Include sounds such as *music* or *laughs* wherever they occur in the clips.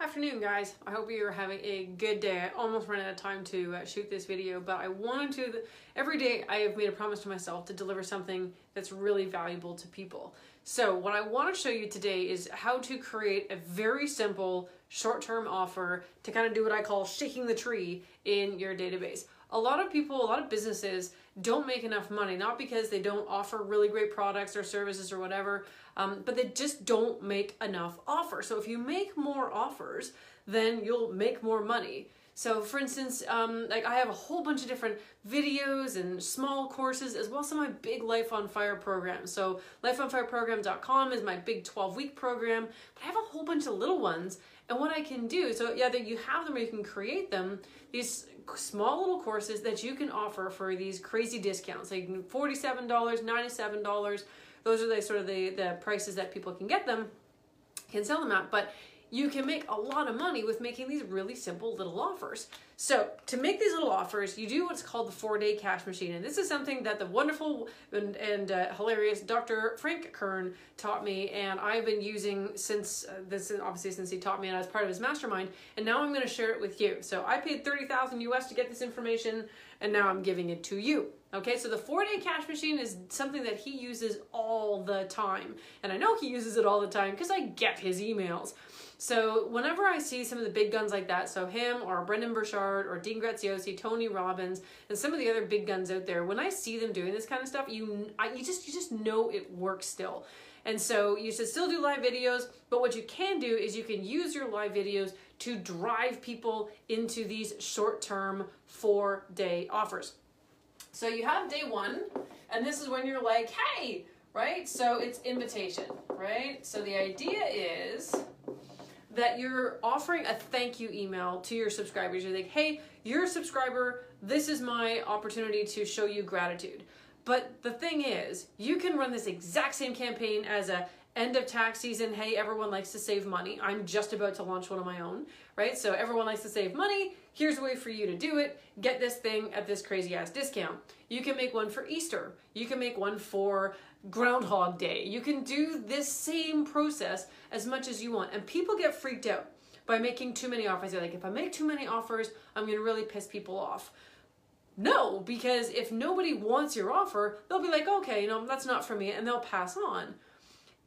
Afternoon, guys. I hope you're having a good day. I almost ran out of time to uh, shoot this video, but I wanted to. Every day, I have made a promise to myself to deliver something that's really valuable to people. So, what I want to show you today is how to create a very simple short term offer to kind of do what I call shaking the tree in your database. A lot of people, a lot of businesses don't make enough money, not because they don't offer really great products or services or whatever, um, but they just don't make enough offers. So if you make more offers, then you'll make more money. So for instance, um, like I have a whole bunch of different videos and small courses as well as some of my big Life on Fire programs. So lifeonfireprogram.com is my big 12 week program, but I have a whole bunch of little ones. And what I can do, so yeah, that you have them or you can create them, these small little courses that you can offer for these crazy discounts. Like $47, $97, those are the sort of the, the prices that people can get them, can sell them at. But you can make a lot of money with making these really simple little offers. So to make these little offers, you do what's called the four-day cash machine. And this is something that the wonderful and, and uh, hilarious Dr. Frank Kern taught me. And I've been using since, uh, this obviously since he taught me and I was part of his mastermind. And now I'm gonna share it with you. So I paid 30,000 US to get this information and now I'm giving it to you. Okay, so the four day cash machine is something that he uses all the time. And I know he uses it all the time because I get his emails. So whenever I see some of the big guns like that, so him or Brendon Burchard or Dean Graziosi, Tony Robbins, and some of the other big guns out there, when I see them doing this kind of stuff, you I, you just you just know it works still. And so you should still do live videos, but what you can do is you can use your live videos to drive people into these short-term four-day offers. So you have day one, and this is when you're like, hey, right? So it's invitation, right? So the idea is that you're offering a thank you email to your subscribers. You're like, hey, you're a subscriber. This is my opportunity to show you gratitude. But the thing is, you can run this exact same campaign as a end of tax season. Hey, everyone likes to save money. I'm just about to launch one of my own, right? So everyone likes to save money. Here's a way for you to do it. Get this thing at this crazy ass discount. You can make one for Easter. You can make one for Groundhog Day. You can do this same process as much as you want. And people get freaked out by making too many offers. They're like, if I make too many offers, I'm to really piss people off. No, because if nobody wants your offer, they'll be like, okay, you know, that's not for me, and they'll pass on.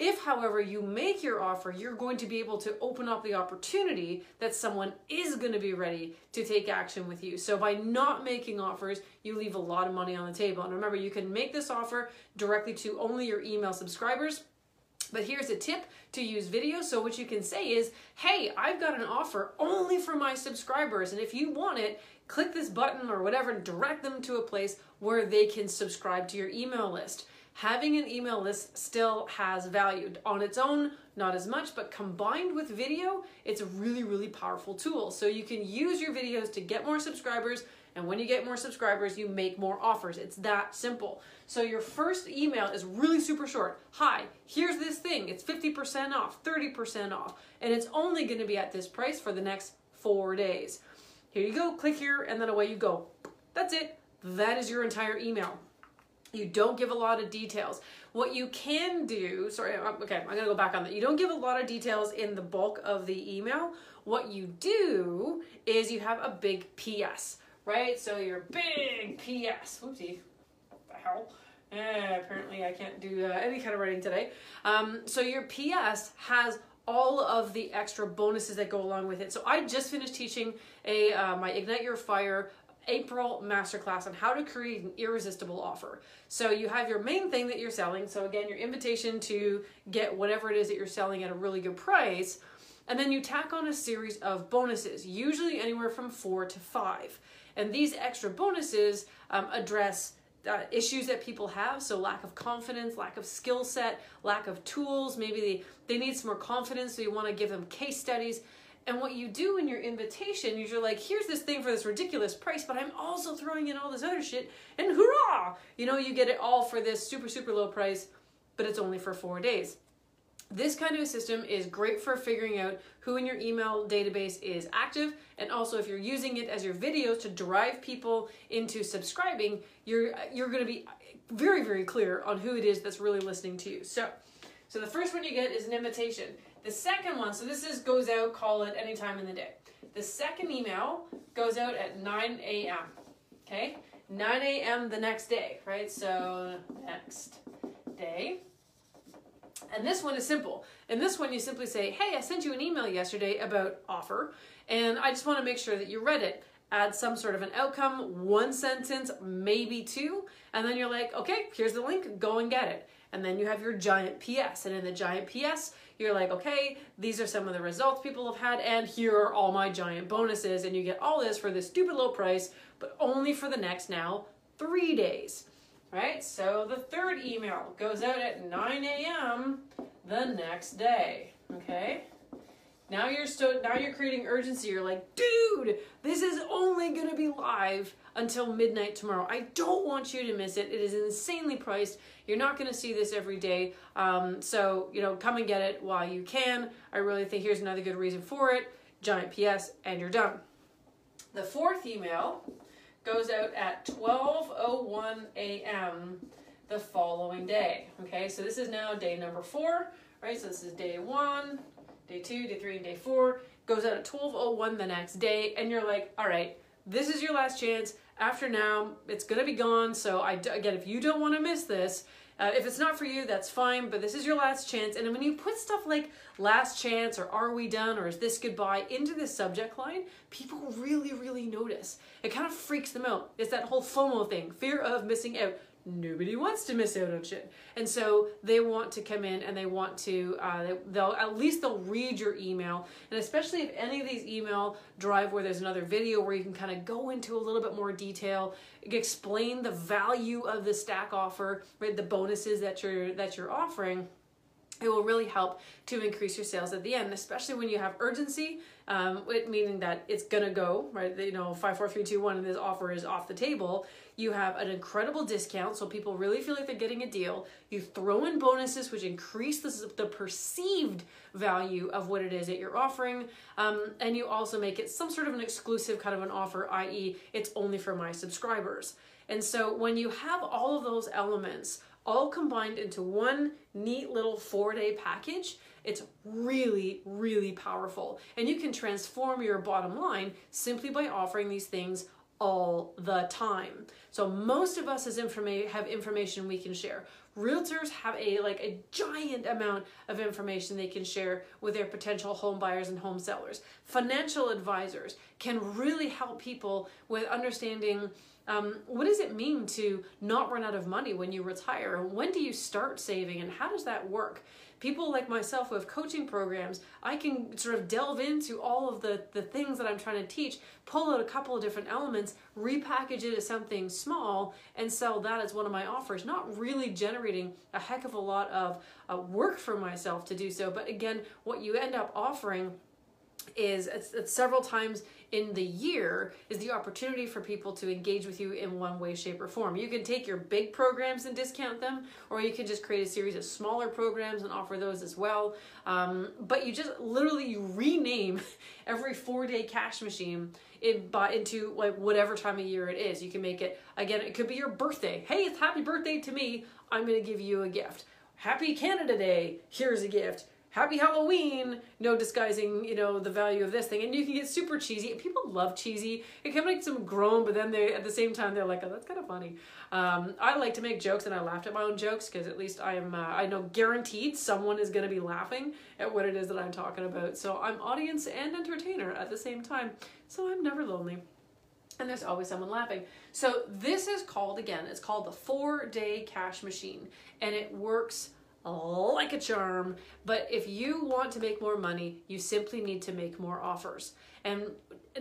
If, however, you make your offer, you're going to be able to open up the opportunity that someone is going to be ready to take action with you. So by not making offers, you leave a lot of money on the table. And remember, you can make this offer directly to only your email subscribers. But here's a tip to use video. So what you can say is, hey, I've got an offer only for my subscribers. And if you want it, click this button or whatever and direct them to a place where they can subscribe to your email list having an email list still has value. On its own, not as much, but combined with video, it's a really, really powerful tool. So you can use your videos to get more subscribers, and when you get more subscribers, you make more offers. It's that simple. So your first email is really super short. Hi, here's this thing. It's 50% off, 30% off, and it's only gonna be at this price for the next four days. Here you go, click here, and then away you go. That's it. That is your entire email. You don't give a lot of details. What you can do, sorry, okay, I'm gonna go back on that. You don't give a lot of details in the bulk of the email. What you do is you have a big PS, right? So your big PS, whoopsie, what the hell? Eh, apparently I can't do uh, any kind of writing today. Um, so your PS has all of the extra bonuses that go along with it. So I just finished teaching a uh, my Ignite Your Fire April masterclass on how to create an irresistible offer. So you have your main thing that you're selling. So again, your invitation to get whatever it is that you're selling at a really good price. And then you tack on a series of bonuses, usually anywhere from four to five. And these extra bonuses um, address uh, issues that people have so lack of confidence lack of skill set lack of tools maybe they, they need some more confidence so you want to give them case studies and what you do in your invitation is you're like, here's this thing for this ridiculous price, but I'm also throwing in all this other shit, and hurrah! You know, you get it all for this super, super low price, but it's only for four days. This kind of a system is great for figuring out who in your email database is active, and also if you're using it as your videos to drive people into subscribing, you're you're going to be very very clear on who it is that's really listening to you. So, so the first one you get is an invitation. The second one, so this is goes out, call it any time in the day. The second email goes out at 9 a.m. Okay? 9 a.m. the next day, right? So next day. And this one is simple. In this one, you simply say, Hey, I sent you an email yesterday about offer, and I just want to make sure that you read it. Add some sort of an outcome, one sentence, maybe two, and then you're like, Okay, here's the link, go and get it. And then you have your giant PS. And in the giant PS, you're like, okay, these are some of the results people have had, and here are all my giant bonuses. And you get all this for this stupid low price, but only for the next now three days. Right? So the third email goes out at 9 a.m. the next day. Okay? Now you're still now you're creating urgency. You're like, dude, this is only gonna be live until midnight tomorrow. I don't want you to miss it. It is insanely priced. You're not gonna see this every day. Um, so you know, come and get it while you can. I really think here's another good reason for it. Giant PS, and you're done. The fourth email goes out at 12:01 a.m. the following day. Okay, so this is now day number four, right? So this is day one, day two, day three, and day four. Goes out at 12:01 the next day, and you're like, all right, this is your last chance. After now, it's gonna be gone. So I again, if you don't want to miss this, uh, if it's not for you, that's fine, but this is your last chance. And when you put stuff like last chance or are we done or is this goodbye into this subject line, people really, really notice. It kind of freaks them out. It's that whole FOMO thing, fear of missing out nobody wants to miss out on shit. And so they want to come in and they want to uh, they, they'll at least they'll read your email. And especially if any of these email drive where there's another video where you can kind of go into a little bit more detail explain the value of the stack offer right the bonuses that you're that you're offering it will really help to increase your sales at the end, especially when you have urgency, um, meaning that it's gonna go, right? You know, five, four, three, two, one, and this offer is off the table. You have an incredible discount, so people really feel like they're getting a deal. You throw in bonuses, which increase the, the perceived value of what it is that you're offering, um, and you also make it some sort of an exclusive kind of an offer, i.e., it's only for my subscribers. And so when you have all of those elements, all combined into one neat little four day package, it's really, really powerful. And you can transform your bottom line simply by offering these things all the time. So most of us as informa- have information we can share. Realtors have a like a giant amount of information they can share with their potential home buyers and home sellers. Financial advisors can really help people with understanding um, what does it mean to not run out of money when you retire? When do you start saving and how does that work? People like myself who have coaching programs, I can sort of delve into all of the, the things that I'm trying to teach, pull out a couple of different elements, repackage it as something small, and sell that as one of my offers. Not really generating a heck of a lot of uh, work for myself to do so, but again, what you end up offering is it's, it's several times in the year is the opportunity for people to engage with you in one way, shape, or form. You can take your big programs and discount them, or you can just create a series of smaller programs and offer those as well. Um, but you just literally you rename *laughs* every four day cash machine in, by, into like whatever time of year it is. You can make it again. It could be your birthday. Hey, it's happy birthday to me. I'm going to give you a gift. Happy Canada Day. Here's a gift happy Halloween, no disguising, you know, the value of this thing. And you can get super cheesy. People love cheesy. It can make them groan, but then they, at the same time, they're like, oh, that's kind of funny. Um, I like to make jokes and I laughed at my own jokes because at least I am, uh, I know guaranteed someone is going to be laughing at what it is that I'm talking about. So I'm audience and entertainer at the same time. So I'm never lonely and there's always someone laughing. So this is called again, it's called the four day cash machine and it works like a charm. But if you want to make more money, you simply need to make more offers. And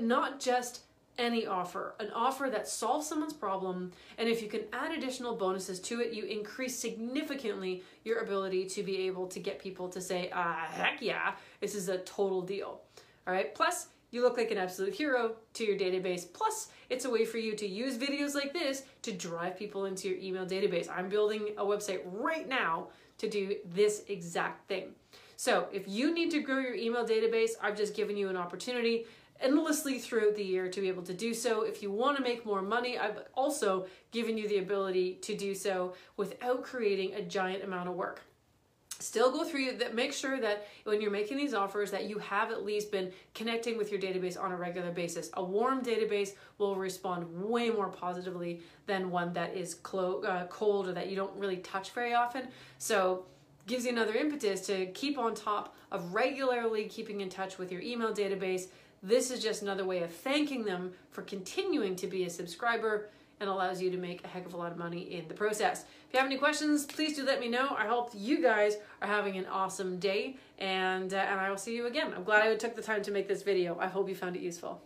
not just any offer, an offer that solves someone's problem. And if you can add additional bonuses to it, you increase significantly your ability to be able to get people to say, ah, heck yeah, this is a total deal. All right. Plus, you look like an absolute hero to your database. Plus, it's a way for you to use videos like this to drive people into your email database. I'm building a website right now to do this exact thing. So if you need to grow your email database, I've just given you an opportunity endlessly throughout the year to be able to do so. If you want to make more money, I've also given you the ability to do so without creating a giant amount of work. Still go through that make sure that when you're making these offers that you have at least been connecting with your database on a regular basis. A warm database will respond way more positively than one that is clo- uh, cold or that you don't really touch very often. So gives you another impetus to keep on top of regularly keeping in touch with your email database. This is just another way of thanking them for continuing to be a subscriber and allows you to make a heck of a lot of money in the process. If you have any questions, please do let me know. I hope you guys are having an awesome day and, uh, and I will see you again. I'm glad I took the time to make this video. I hope you found it useful.